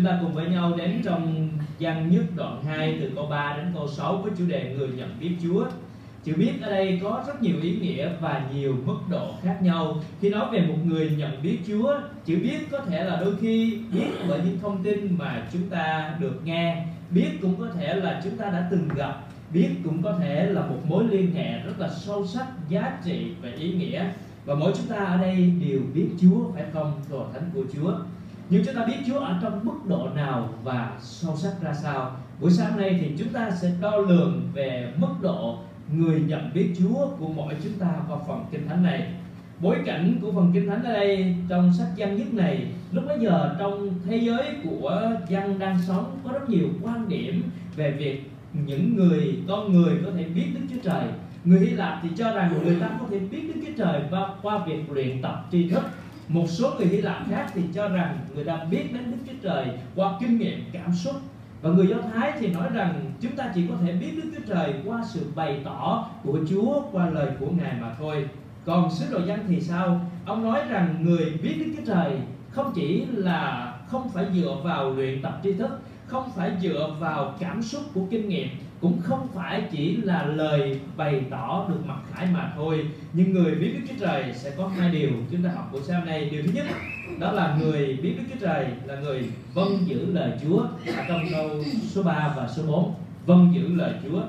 Chúng ta cùng với nhau đến trong gian nhất đoạn 2 từ câu 3 đến câu 6 với chủ đề người nhận biết Chúa. Chữ biết ở đây có rất nhiều ý nghĩa và nhiều mức độ khác nhau. Khi nói về một người nhận biết Chúa, chữ biết có thể là đôi khi biết bởi những thông tin mà chúng ta được nghe, biết cũng có thể là chúng ta đã từng gặp, biết cũng có thể là một mối liên hệ rất là sâu sắc, giá trị và ý nghĩa. Và mỗi chúng ta ở đây đều biết Chúa phải không? Đồ thánh của Chúa nhưng chúng ta biết Chúa ở trong mức độ nào và sâu sắc ra sao? Buổi sáng nay thì chúng ta sẽ đo lường về mức độ người nhận biết Chúa của mỗi chúng ta qua phần kinh thánh này. Bối cảnh của phần kinh thánh ở đây trong sách văn nhất này lúc bấy giờ trong thế giới của dân đang sống có rất nhiều quan điểm về việc những người con người có thể biết Đức Chúa Trời. Người Hy Lạp thì cho rằng người ta có thể biết Đức Chúa Trời qua, qua việc luyện tập tri thức một số người Hy Lạp khác thì cho rằng người ta biết đến Đức Chúa Trời qua kinh nghiệm cảm xúc và người Do Thái thì nói rằng chúng ta chỉ có thể biết Đức Chúa Trời qua sự bày tỏ của Chúa qua lời của Ngài mà thôi. Còn sứ đồ danh thì sao? Ông nói rằng người biết Đức Chúa Trời không chỉ là không phải dựa vào luyện tập tri thức, không phải dựa vào cảm xúc của kinh nghiệm cũng không phải chỉ là lời bày tỏ được mặt khải mà thôi. Nhưng người biết Đức Chúa Trời sẽ có hai điều chúng ta học buổi sáng nay. Điều thứ nhất, đó là người biết Đức Chúa Trời là người vâng giữ lời Chúa. Ở trong câu số 3 và số 4 vâng giữ lời Chúa.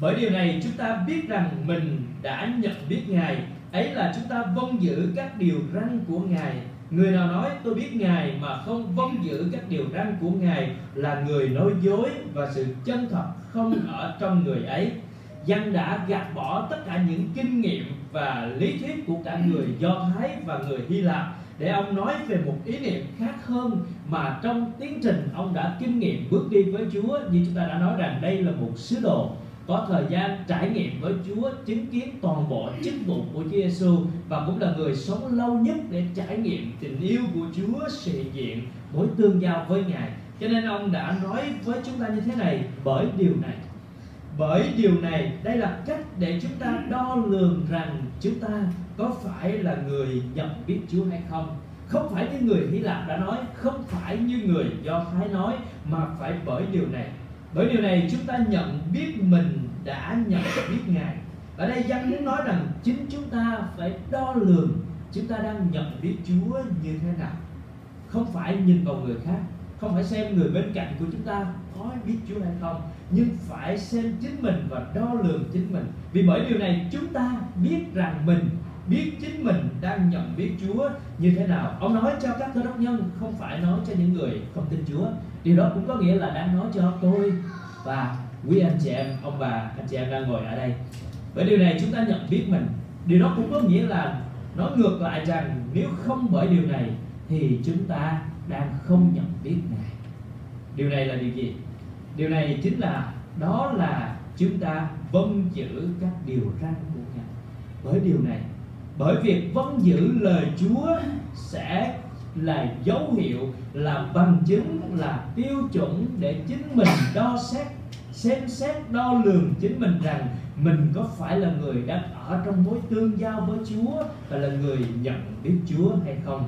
Bởi điều này chúng ta biết rằng mình đã nhận biết Ngài. Ấy là chúng ta vâng giữ các điều răn của Ngài. Người nào nói, tôi biết Ngài mà không vâng giữ các điều răn của Ngài là người nói dối và sự chân thật không ở trong người ấy. Dân đã gạt bỏ tất cả những kinh nghiệm và lý thuyết của cả người Do Thái và người Hy Lạp để ông nói về một ý niệm khác hơn mà trong tiến trình ông đã kinh nghiệm bước đi với Chúa như chúng ta đã nói rằng đây là một sứ đồ có thời gian trải nghiệm với Chúa, chứng kiến toàn bộ chức vụ của Chúa Giêsu và cũng là người sống lâu nhất để trải nghiệm tình yêu của Chúa, sự diện, mối tương giao với Ngài. Cho nên ông đã nói với chúng ta như thế này bởi điều này. Bởi điều này, đây là cách để chúng ta đo lường rằng chúng ta có phải là người nhận biết Chúa hay không. Không phải như người Hy Lạp đã nói, không phải như người Do Thái nói, mà phải bởi điều này bởi điều này chúng ta nhận biết mình đã nhận biết ngài. Ở đây dân muốn nói rằng chính chúng ta phải đo lường chúng ta đang nhận biết chúa như thế nào. Không phải nhìn vào người khác, không phải xem người bên cạnh của chúng ta có biết Chúa hay không, nhưng phải xem chính mình và đo lường chính mình. Vì bởi điều này chúng ta biết rằng mình, biết chính mình đang nhận biết Chúa như thế nào. Ông nói cho các cơ đốc nhân, không phải nói cho những người không tin Chúa điều đó cũng có nghĩa là đang nói cho tôi và quý anh chị em, ông bà, anh chị em đang ngồi ở đây. Bởi điều này chúng ta nhận biết mình. Điều đó cũng có nghĩa là nói ngược lại rằng nếu không bởi điều này thì chúng ta đang không nhận biết ngài. Điều này là điều gì? Điều này chính là đó là chúng ta vâng giữ các điều răn của ngài. Bởi điều này, bởi việc vâng giữ lời chúa sẽ là dấu hiệu, là bằng chứng, là tiêu chuẩn để chính mình đo xét, xem xét, đo lường chính mình rằng mình có phải là người đang ở trong mối tương giao với Chúa và là người nhận biết Chúa hay không.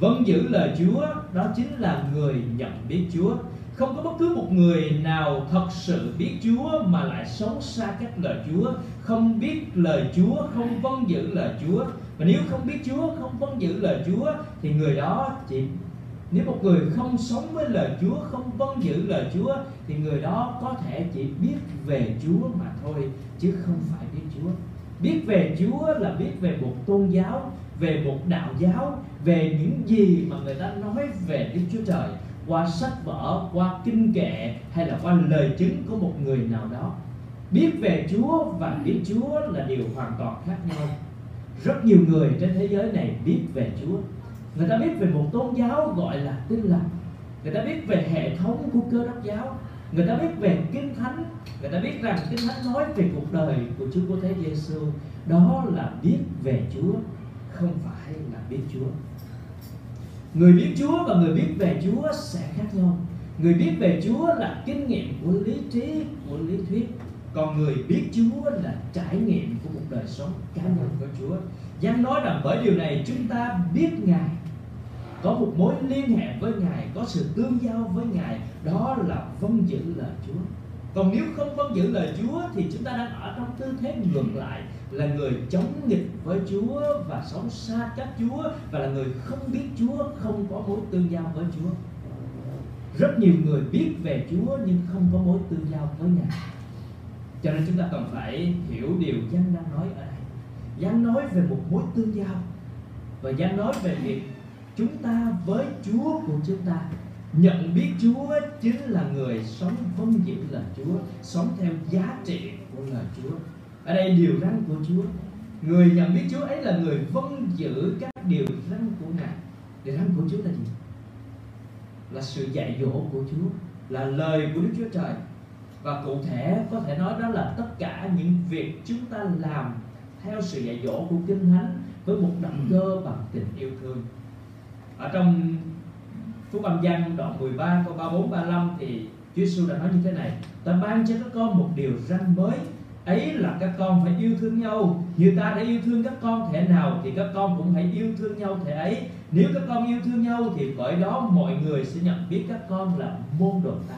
Vâng giữ lời Chúa, đó chính là người nhận biết Chúa. Không có bất cứ một người nào thật sự biết Chúa mà lại sống xa cách lời Chúa, không biết lời Chúa, không vâng giữ lời Chúa và nếu không biết Chúa, không vâng giữ lời Chúa, thì người đó chỉ nếu một người không sống với lời Chúa, không vâng giữ lời Chúa, thì người đó có thể chỉ biết về Chúa mà thôi, chứ không phải biết Chúa. Biết về Chúa là biết về một tôn giáo, về một đạo giáo, về những gì mà người ta nói về Đức Chúa Trời, qua sách vở, qua kinh kệ, hay là qua lời chứng của một người nào đó. Biết về Chúa và biết Chúa là điều hoàn toàn khác nhau rất nhiều người trên thế giới này biết về Chúa. Người ta biết về một tôn giáo gọi là tin lành. Người ta biết về hệ thống của cơ đốc giáo. Người ta biết về kinh thánh. Người ta biết rằng kinh thánh nói về cuộc đời của Chúa Cứu Thế Giêsu đó là biết về Chúa, không phải là biết Chúa. Người biết Chúa và người biết về Chúa sẽ khác nhau. Người biết về Chúa là kinh nghiệm của lý trí, của lý thuyết còn người biết Chúa là trải nghiệm của một đời sống cá nhân của Chúa. Giăng nói rằng bởi điều này chúng ta biết Ngài, có một mối liên hệ với ngài, có sự tương giao với ngài, đó là vâng giữ lời chúa. Còn nếu không vâng giữ lời chúa thì chúng ta đang ở trong tư thế ngược lại, là người chống nghịch với chúa và sống xa cách chúa, và là người không biết chúa, không có mối tương giao với chúa. Rất nhiều người biết về chúa nhưng không có mối tương giao với ngài cho nên chúng ta cần phải hiểu điều Giăng đang nói ở đây. Giăng nói về một mối tương giao. Và Giăng nói về việc chúng ta với Chúa của chúng ta. Nhận biết Chúa chính là người sống vâng giữ lời Chúa. Sống theo giá trị của lời Chúa. Ở đây điều răn của Chúa. Người nhận biết Chúa ấy là người vâng giữ các điều răn của Ngài. Điều răn của Chúa là gì? Là sự dạy dỗ của Chúa. Là lời của Đức Chúa Trời và cụ thể có thể nói đó là tất cả những việc chúng ta làm theo sự dạy dỗ của kinh thánh với một động cơ bằng tình yêu thương. Ở trong Phúc âm văn đoạn 13 câu 34 35 thì Chúa Giêsu đã nói như thế này: Ta ban cho các con một điều răn mới, ấy là các con phải yêu thương nhau. Như ta đã yêu thương các con thể nào thì các con cũng hãy yêu thương nhau thể ấy. Nếu các con yêu thương nhau thì bởi đó mọi người sẽ nhận biết các con là môn đồ ta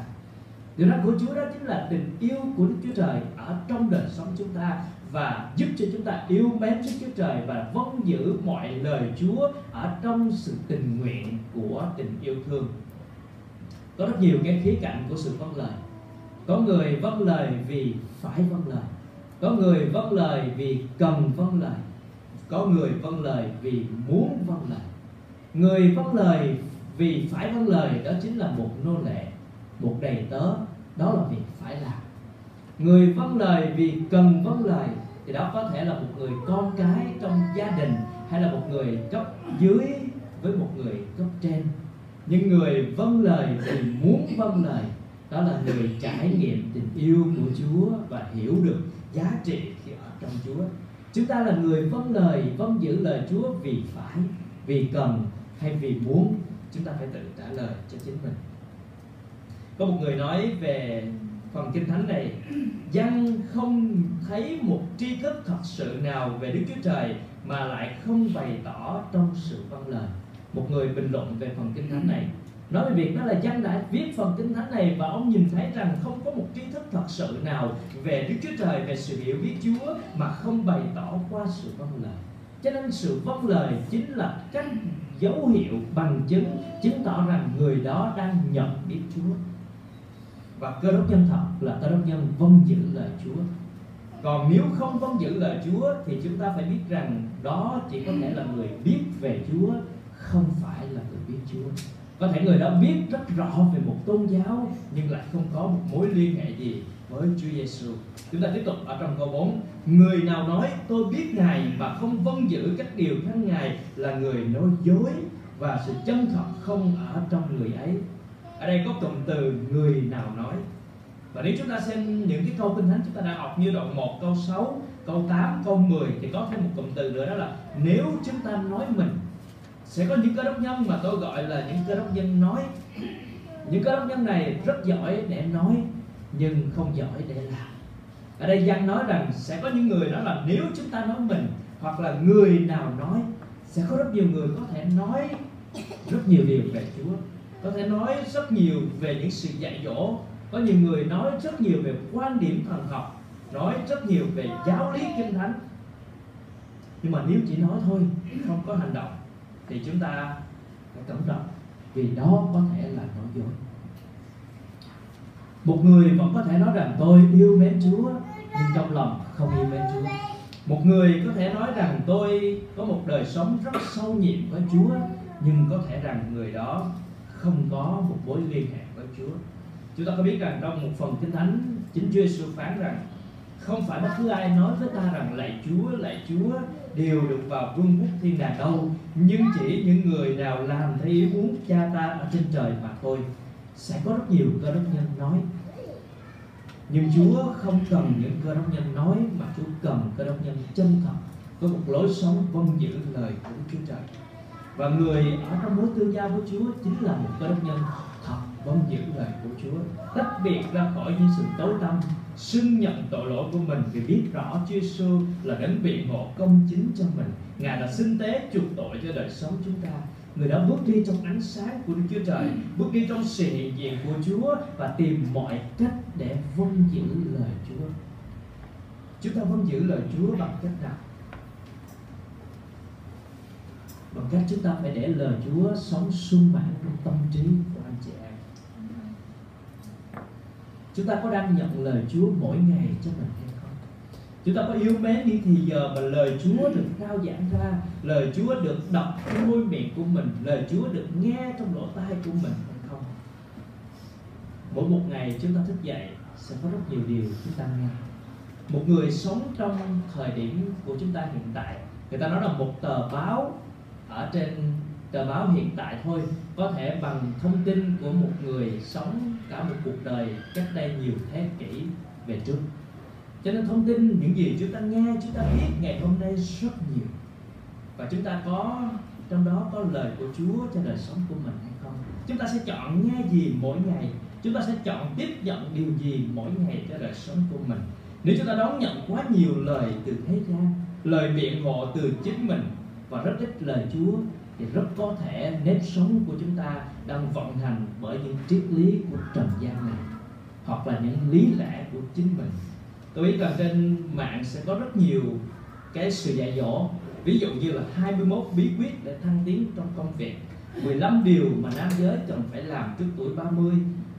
điều đó của Chúa đó chính là tình yêu của Đức Chúa Trời ở trong đời sống chúng ta và giúp cho chúng ta yêu mến Đức Chúa Trời và vâng giữ mọi lời Chúa ở trong sự tình nguyện của tình yêu thương. Có rất nhiều cái khía cạnh của sự vâng lời. Có người vâng lời vì phải vâng lời. Có người vâng lời vì cần vâng lời. Có người vâng lời vì muốn vâng lời. Người vâng lời vì phải vâng lời đó chính là một nô lệ, một đầy tớ, đó là việc phải làm. Người vâng lời vì cần vâng lời thì đó có thể là một người con cái trong gia đình hay là một người cấp dưới với một người cấp trên. Nhưng người vâng lời vì muốn vâng lời đó là người trải nghiệm tình yêu của Chúa và hiểu được giá trị khi ở trong Chúa. Chúng ta là người vâng lời vâng giữ lời Chúa vì phải vì cần hay vì muốn chúng ta phải tự trả lời cho chính mình có một người nói về phần kinh thánh này, dân không thấy một tri thức thật sự nào về Đức Chúa Trời mà lại không bày tỏ trong sự văn lời. Một người bình luận về phần kinh thánh này, nói về việc đó là dân đã viết phần kinh thánh này và ông nhìn thấy rằng không có một tri thức thật sự nào về Đức Chúa Trời, về sự hiểu biết Chúa mà không bày tỏ qua sự vâng lời. Cho nên sự vâng lời chính là cách dấu hiệu bằng chứng chứng tỏ rằng người đó đang nhận biết Chúa và cơ đốc nhân thật là cơ đốc nhân vâng giữ lời Chúa. Còn nếu không vâng giữ lời Chúa thì chúng ta phải biết rằng đó chỉ có thể là người biết về Chúa, không phải là người biết Chúa. Có thể người đó biết rất rõ về một tôn giáo, nhưng lại không có một mối liên hệ gì với Chúa Giêsu. Chúng ta tiếp tục ở trong câu 4 Người nào nói, tôi biết Ngài và không vâng giữ các điều thánh Ngài là người nói dối và sự chân thật không ở trong người ấy ở đây có cụm từ người nào nói? Và nếu chúng ta xem những cái câu kinh thánh chúng ta đã học như đoạn 1 câu 6 câu 8 câu 10 thì có thêm một cụm từ nữa đó là nếu chúng ta nói mình sẽ có những cơ đốc nhân mà tôi gọi là những cơ đốc nhân nói. Những cơ đốc nhân này rất giỏi để nói nhưng không giỏi để làm. Ở đây văn nói rằng sẽ có những người đó là nếu chúng ta nói mình hoặc là người nào nói, sẽ có rất nhiều người có thể nói rất nhiều điều về Chúa có thể nói rất nhiều về những sự dạy dỗ. Có nhiều người nói rất nhiều về quan điểm thần học, nói rất nhiều về giáo lý kinh thánh. Nhưng mà nếu chỉ nói thôi, không có hành động, thì chúng ta phải cẩn trọng vì đó có thể là nói dối. Một người vẫn có thể nói rằng, tôi yêu mến Chúa, nhưng trong lòng không yêu mến Chúa. Một người có thể nói rằng, tôi có một đời sống rất sâu nhiệm với Chúa, nhưng có thể rằng người đó không có một mối liên hệ với Chúa. Chúng ta có biết rằng trong một phần kinh thánh, chính Chúa Giêsu phán rằng không phải bất cứ ai nói với ta rằng lạy Chúa lạy Chúa đều được vào vương quốc thiên đàng đâu, nhưng chỉ những người nào làm theo ý muốn cha ta ở trên trời mà thôi. Sẽ có rất nhiều cơ đốc nhân nói. Nhưng Chúa không cần những cơ đốc nhân nói mà Chúa cần cơ đốc nhân chân thật có một lối sống vâng giữ lời của Chúa Trời và người ở trong mối tương giao của Chúa chính là một cơ nhân thật vâng giữ lời của Chúa tách biệt ra khỏi những sự tối tâm, xưng nhận tội lỗi của mình vì biết rõ Chúa Giêsu là đấng biện hộ công chính cho mình. Ngài đã sinh tế chuộc tội cho đời sống chúng ta. Người đã bước đi trong ánh sáng của Đức Chúa Trời bước đi trong sự hiện diện của Chúa và tìm mọi cách để vâng giữ lời Chúa. Chúng ta vâng giữ lời Chúa bằng cách nào? Bằng cách chúng ta phải để lời Chúa sống sung mãn trong tâm trí của anh chị em. Chúng ta có đang nhận lời Chúa mỗi ngày cho mình hay không? Chúng ta có yêu mến đi thì giờ mà lời Chúa được rao giảng ra, lời Chúa được đọc trong môi miệng của mình, lời Chúa được nghe trong lỗ tai của mình hay không? Mỗi một ngày chúng ta thức dậy sẽ có rất nhiều điều chúng ta nghe. Một người sống trong thời điểm của chúng ta hiện tại, người ta nói là một tờ báo ở trên tờ báo hiện tại thôi, có thể bằng thông tin của một người sống cả một cuộc đời cách đây nhiều thế kỷ về trước. Cho nên thông tin những gì chúng ta nghe, chúng ta biết ngày hôm nay rất nhiều. Và chúng ta có, trong đó có lời của Chúa cho đời sống của mình hay không? Chúng ta sẽ chọn nghe gì mỗi ngày? Chúng ta sẽ chọn tiếp nhận điều gì mỗi ngày cho đời sống của mình? Nếu chúng ta đón nhận quá nhiều lời từ thế gian, lời biện hộ từ chính mình và rất ít lời Chúa thì rất có thể nếp sống của chúng ta đang vận hành bởi những triết lý của trần gian này, hoặc là những lý lẽ của chính mình. Tôi biết rằng trên mạng sẽ có rất nhiều cái sự dạy dỗ, ví dụ như là 21 bí quyết để thăng tiến trong công việc 15 điều mà nam giới cần phải làm trước tuổi 30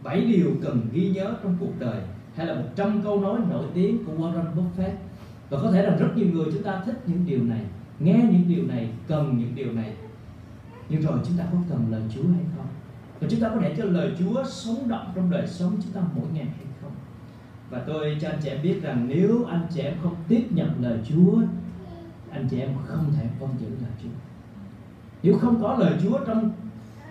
7 điều cần ghi nhớ trong cuộc đời, hay là 100 câu nói nổi tiếng của Warren Buffett. Và có thể là rất nhiều người chúng ta thích những điều này nghe những điều này, cần những điều này. Nhưng rồi chúng ta có cần lời Chúa hay không? Và chúng ta có để cho lời Chúa sống động trong đời sống chúng ta mỗi ngày hay không? Và tôi cho anh chị em biết rằng nếu anh chị em không tiếp nhận lời Chúa, anh chị em không thể phong giữ lời Chúa. Nếu không có lời Chúa trong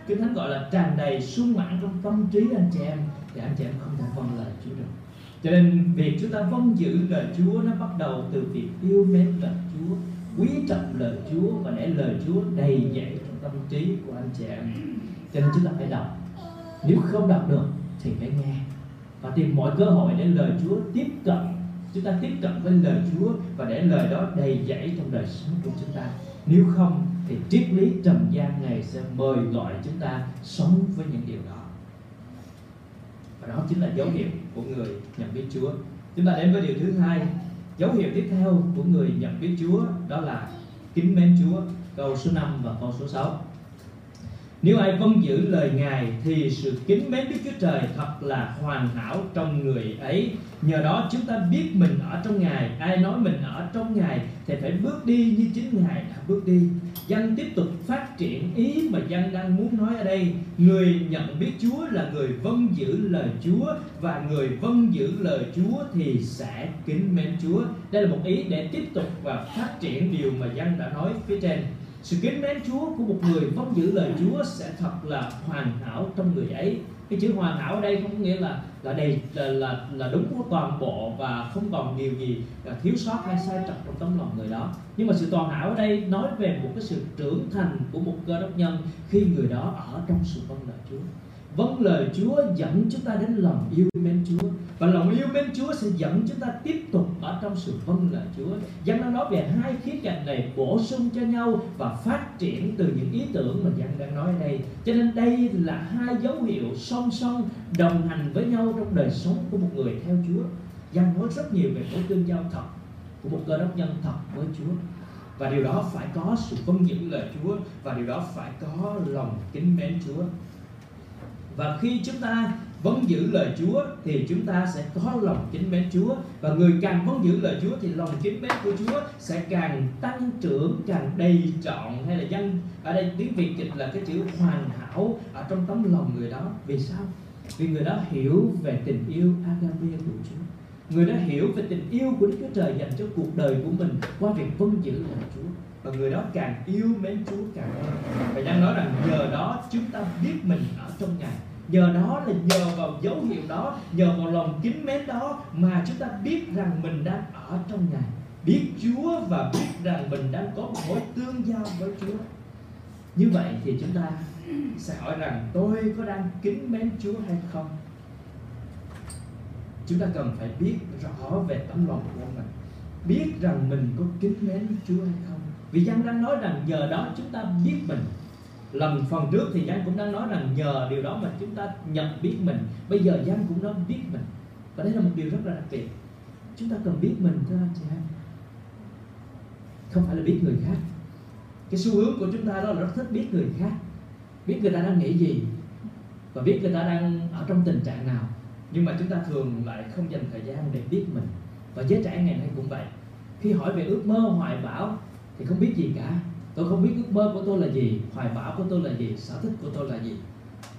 kinh thánh gọi là tràn đầy sung mãn trong tâm trí anh chị em, thì anh chị em không thể vâng lời Chúa được. Cho nên việc chúng ta vâng giữ lời Chúa nó bắt đầu từ việc yêu mến lời Chúa quý trọng lời Chúa và để lời Chúa đầy dẫy trong tâm trí của anh chị em. Cho nên chúng ta phải đọc. Nếu không đọc được thì phải nghe. Và tìm mọi cơ hội để lời Chúa tiếp cận. Chúng ta tiếp cận với lời Chúa và để lời đó đầy dẫy trong đời sống của chúng ta. Nếu không thì triết lý trần gian này sẽ mời gọi chúng ta sống với những điều đó. Và đó chính là dấu hiệu của người nhận biết Chúa. Chúng ta đến với điều thứ hai dấu hiệu tiếp theo của người nhận biết Chúa đó là kính mến Chúa, câu số 5 và câu số 6 nếu ai vâng giữ lời Ngài thì sự kính mến Đức Chúa Trời thật là hoàn hảo trong người ấy. Nhờ đó chúng ta biết mình ở trong Ngài. Ai nói mình ở trong Ngài thì phải bước đi như chính Ngài đã bước đi. danh tiếp tục phát triển ý mà danh đang muốn nói ở đây. Người nhận biết Chúa là người vâng giữ lời Chúa và người vâng giữ lời Chúa thì sẽ kính mến Chúa. Đây là một ý để tiếp tục và phát triển điều mà danh đã nói phía trên sự kính mến Chúa của một người vâng giữ lời Chúa sẽ thật là hoàn hảo trong người ấy. Cái chữ hoàn hảo ở đây không có nghĩa là là đầy là là, là đúng của toàn bộ và không còn điều gì là thiếu sót hay sai trật trong tấm lòng người đó. Nhưng mà sự toàn hảo ở đây nói về một cái sự trưởng thành của một cơ đốc nhân khi người đó ở trong sự vâng lời Chúa vâng lời Chúa dẫn chúng ta đến lòng yêu mến Chúa và lòng yêu mến Chúa sẽ dẫn chúng ta tiếp tục ở trong sự vâng lời Chúa. Giăng đang nói về hai khía cạnh này bổ sung cho nhau và phát triển từ những ý tưởng mà Giăng đang nói ở đây. Cho nên đây là hai dấu hiệu song song đồng hành với nhau trong đời sống của một người theo Chúa. Giăng nói rất nhiều về mối tương giao thật của một cơ đốc nhân thật với Chúa và điều đó phải có sự vâng giữ lời Chúa và điều đó phải có lòng kính mến Chúa và khi chúng ta vẫn giữ lời Chúa thì chúng ta sẽ có lòng kính mến Chúa. Và người càng vẫn giữ lời Chúa thì lòng kính mến của Chúa sẽ càng tăng trưởng, càng đầy trọn. Hay là dân, ở đây tiếng Việt dịch là cái chữ hoàn hảo ở trong tấm lòng người đó. Vì sao? Vì người đó hiểu về tình yêu agape của Chúa. Người đó hiểu về tình yêu của Đức Chúa Trời dành cho cuộc đời của mình qua việc vâng giữ lời Chúa và người đó càng yêu mến Chúa càng hơn. Và đang nói rằng nhờ đó chúng ta biết mình ở trong Ngài. Nhờ đó là nhờ vào dấu hiệu đó, nhờ vào lòng kính mến đó mà chúng ta biết rằng mình đang ở trong ngài. Biết Chúa và biết rằng mình đang có một mối tương giao với Chúa. Như vậy thì chúng ta sẽ hỏi rằng tôi có đang kính mến Chúa hay không? Chúng ta cần phải biết rõ về tấm lòng của mình. Biết rằng mình có kính mến Chúa hay không? Vì giang đang nói rằng nhờ đó chúng ta biết mình. Lần phần trước thì Giang cũng đang nói rằng nhờ điều đó mà chúng ta nhận biết mình. Bây giờ Giang cũng đã biết mình. Và đây là một điều rất là đặc biệt. Chúng ta cần biết mình thưa anh chị em không phải là biết người khác. Cái xu hướng của chúng ta đó là rất thích biết người khác. Biết người ta đang nghĩ gì và biết người ta đang ở trong tình trạng nào. Nhưng mà chúng ta thường lại không dành thời gian để biết mình. Và giới trẻ ngày nay cũng vậy. Khi hỏi về ước mơ, hoài bão thì không biết gì cả. Tôi không biết ước mơ của tôi là gì, hoài bão của tôi là gì, sở thích của tôi là gì.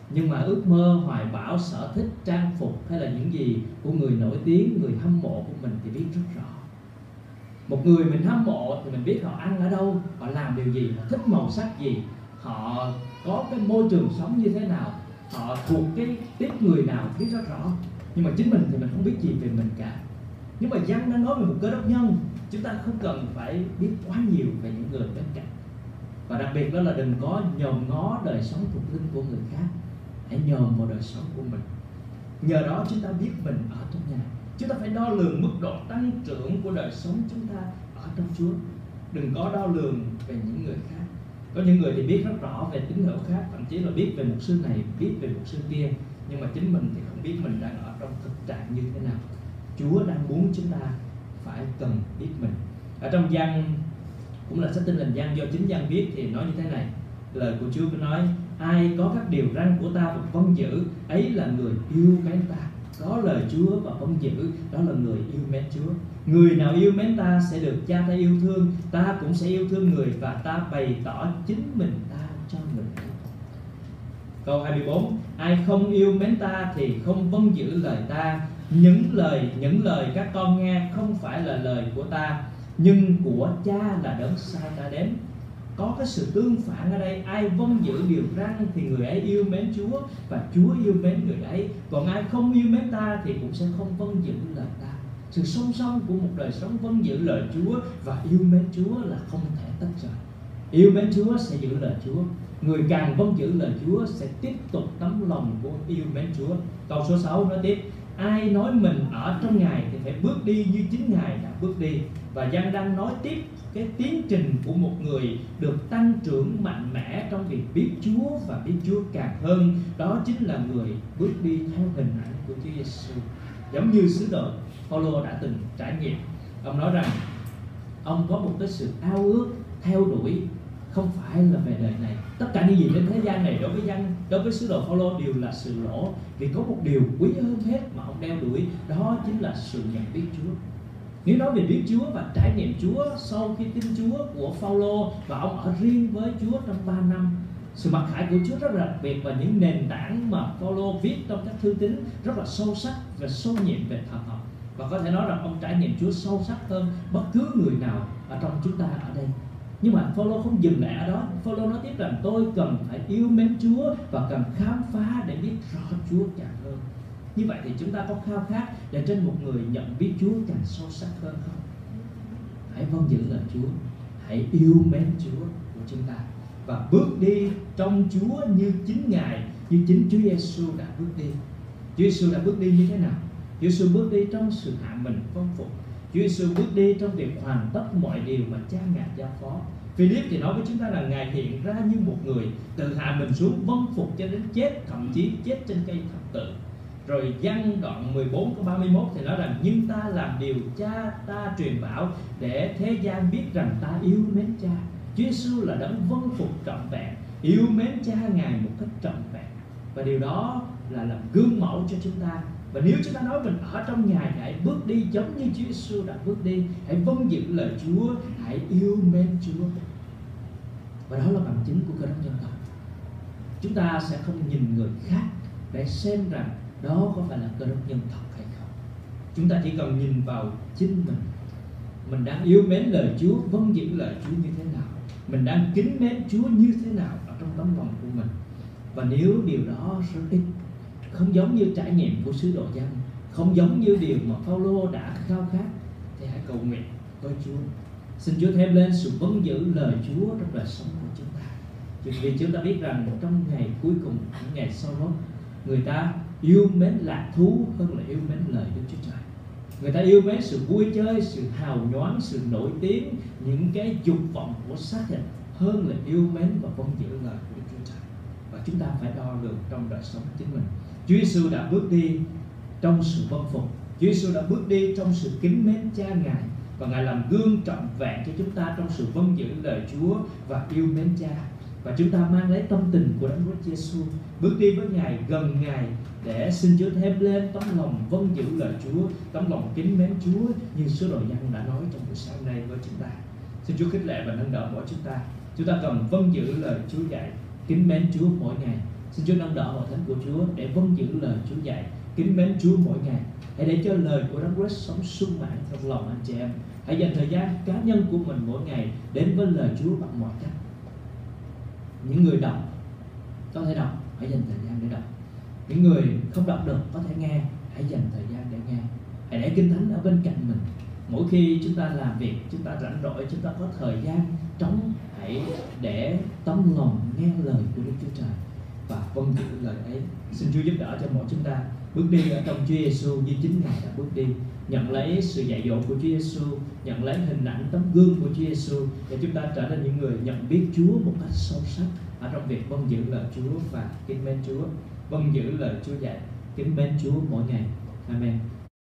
Nhưng mà ước mơ, hoài bão, sở thích, trang phục hay là những gì của người nổi tiếng, người hâm mộ của mình thì biết rất rõ. Một người mình hâm mộ thì mình biết họ ăn ở đâu, họ làm điều gì, họ thích màu sắc gì, họ có cái môi trường sống như thế nào, họ thuộc cái tiếp người nào biết rất rõ. Nhưng mà chính mình thì mình không biết gì về mình cả nhưng mà Giăng đang nói về một cơ đốc nhân. Chúng ta không cần phải biết quá nhiều về những người bên cạnh. Và đặc biệt đó là đừng có nhòm ngó đời sống thuộc linh của người khác. Hãy nhòm vào đời sống của mình. Nhờ đó chúng ta biết mình ở trong nhà. Chúng ta phải đo lường mức độ tăng trưởng của đời sống chúng ta ở trong Chúa. Đừng có đo lường về những người khác. Có những người thì biết rất rõ về tín hữu khác, thậm chí là biết về một sư này, biết về một sư kia, nhưng mà chính mình thì không biết mình đang ở trong thực trạng như thế nào. Chúa đang muốn chúng ta phải cần biết mình. Ở trong gian cũng là sách tin lành gian do chính gian viết thì nói như thế này. Lời của Chúa có nói, ai có các điều răn của ta và vâng giữ, ấy là người yêu mến ta. Có lời Chúa và vâng giữ, đó là người yêu mến Chúa. Người nào yêu mến ta sẽ được cha ta yêu thương, ta cũng sẽ yêu thương người và ta bày tỏ chính mình ta cho người ấy câu 24 ai không yêu mến ta thì không vâng giữ lời ta những lời những lời các con nghe không phải là lời của ta, nhưng của cha là đấng sai ta đến. Có cái sự tương phản ở đây, ai vâng giữ điều răn thì người ấy yêu mến Chúa, và Chúa yêu mến người ấy. Còn ai không yêu mến ta thì cũng sẽ không vâng giữ lời ta. Sự song song của một đời sống vâng giữ lời Chúa và yêu mến Chúa là không thể tách rời. Yêu mến Chúa sẽ giữ lời Chúa. Người càng vâng giữ lời Chúa sẽ tiếp tục tấm lòng của yêu mến Chúa. Câu số 6 nói tiếp ai nói mình ở trong ngài thì phải bước đi như chính ngài đã bước đi. Và Giang đang nói tiếp, cái tiến trình của một người được tăng trưởng mạnh mẽ trong việc biết Chúa và biết Chúa càng hơn, đó chính là người bước đi theo hình ảnh của Chúa Giêsu giống như sứ đồ Paulo đã từng trải nghiệm. Ông nói rằng, ông có một cái sự ao ước theo đuổi không phải là về đời này. Tất cả những gì trên thế gian này đối với dân, đối với sứ đồ Phaolô đều là sự lỗ. Vì có một điều quý hơn hết mà ông đeo đuổi, đó chính là sự nhận biết Chúa. Nếu nói về biết Chúa và trải nghiệm Chúa sau khi tin Chúa của Phaolô và ông ở riêng với Chúa trong 3 năm, sự mặc khải của Chúa rất là đặc biệt và những nền tảng mà Phaolô viết trong các thư tín rất là sâu sắc và sâu nhiệm về thần học và có thể nói rằng ông trải nghiệm Chúa sâu sắc hơn bất cứ người nào ở trong chúng ta ở đây nhưng mà Phaolô không dừng lại ở đó. Phaolô nói tiếp rằng tôi cần phải yêu mến Chúa và cần khám phá để biết rõ Chúa càng hơn. Như vậy thì chúng ta có khao khát để trên một người nhận biết Chúa càng sâu sắc hơn không? Hãy vâng giữ lời Chúa. Hãy yêu mến Chúa của chúng ta. Và bước đi trong Chúa như chính Ngài, như chính Chúa Giêsu đã bước đi. Chúa Giêsu đã bước đi như thế nào? Chúa Giêsu bước đi trong sự hạ mình vâng phục Chúa Giêsu bước đi trong việc hoàn tất mọi điều mà cha ngài giao phó. Philip thì nói với chúng ta là ngài hiện ra như một người tự hạ mình xuống vâng phục cho đến chết, thậm chí chết trên cây thập tự. Rồi văn đoạn 14 câu 31 thì nói rằng, nhưng ta làm điều cha ta truyền bảo để thế gian biết rằng ta yêu mến cha. Chúa Giêsu là đấng vâng phục trọn vẹn, yêu mến cha ngài một cách trọn vẹn. Và điều đó là làm gương mẫu cho chúng ta và nếu chúng ta nói mình ở trong ngài hãy bước đi giống như Chúa Giêsu đã bước đi. Hãy vâng giữ lời Chúa, hãy yêu mến Chúa. Và đó là bằng chứng của cơ đốc nhân tộc chúng ta sẽ không nhìn người khác để xem rằng đó có phải là cơ đốc nhân thật hay không. Chúng ta chỉ cần nhìn vào chính mình. Mình đang yêu mến lời Chúa vâng giữ lời Chúa như thế nào? Mình đang kính mến Chúa như thế nào ở trong tấm lòng của mình? Và nếu điều đó rất ít không giống như trải nghiệm của sứ đồ dân không giống như điều mà Phaolô đã khao khát. Thì hãy cầu nguyện với Chúa. Xin Chúa thêm lên sự vấn giữ lời Chúa trong đời sống của chúng ta. Vì chúng ta biết rằng trong ngày cuối cùng, những ngày sau đó, người ta yêu mến lạc thú hơn là yêu mến lời Đức Chúa Trời. Người ta yêu mến sự vui chơi, sự hào nhoáng, sự nổi tiếng, những cái dục vọng của xác thịt hơn là yêu mến và vâng giữ lời của Đức Chúa Trời chúng ta phải đo lường trong đời sống chính mình. Chúa Giêsu đã bước đi trong sự vâng phục. Chúa Giêsu đã bước đi trong sự kính mến cha ngài và ngài làm gương trọng vẹn cho chúng ta trong sự vâng giữ lời Chúa và yêu mến cha. Và chúng ta mang lấy tâm tình của Đấng Christ Giêsu bước đi với ngài gần ngài để xin Chúa thêm lên tấm lòng vâng giữ lời Chúa, tấm lòng kính mến Chúa như sứ đồ nhân đã nói trong buổi sáng nay với chúng ta. Xin Chúa khích lệ và nâng đỡ mỗi chúng ta. Chúng ta cần vâng giữ lời Chúa dạy kính mến Chúa mỗi ngày. Xin Chúa nâng đỡ hội thánh của Chúa để vâng giữ lời Chúa dạy. Kính mến Chúa mỗi ngày. Hãy để cho lời của Đấng Christ sống sung mãn trong lòng anh chị em. Hãy dành thời gian cá nhân của mình mỗi ngày đến với lời Chúa bằng mọi cách. Những người đọc, có thể đọc, hãy dành thời gian để đọc. Những người không đọc được, có thể nghe, hãy dành thời gian để nghe. Hãy để kinh thánh ở bên cạnh mình. Mỗi khi chúng ta làm việc, chúng ta rảnh rỗi, chúng ta có thời gian trống hãy để tấm lòng nghe lời của Đức Chúa Trời và vâng giữ lời ấy. Xin Chúa giúp đỡ cho mỗi chúng ta bước đi ở trong Chúa Giêsu như chính Ngài đã bước đi. Nhận lấy sự dạy dỗ của Chúa Giêsu nhận lấy hình ảnh tấm gương của Chúa Giêsu để chúng ta trở thành những người nhận biết Chúa một cách sâu sắc ở trong việc vâng giữ lời Chúa và kính mến Chúa. Vâng giữ lời Chúa dạy, kính mến Chúa mỗi ngày. Amen.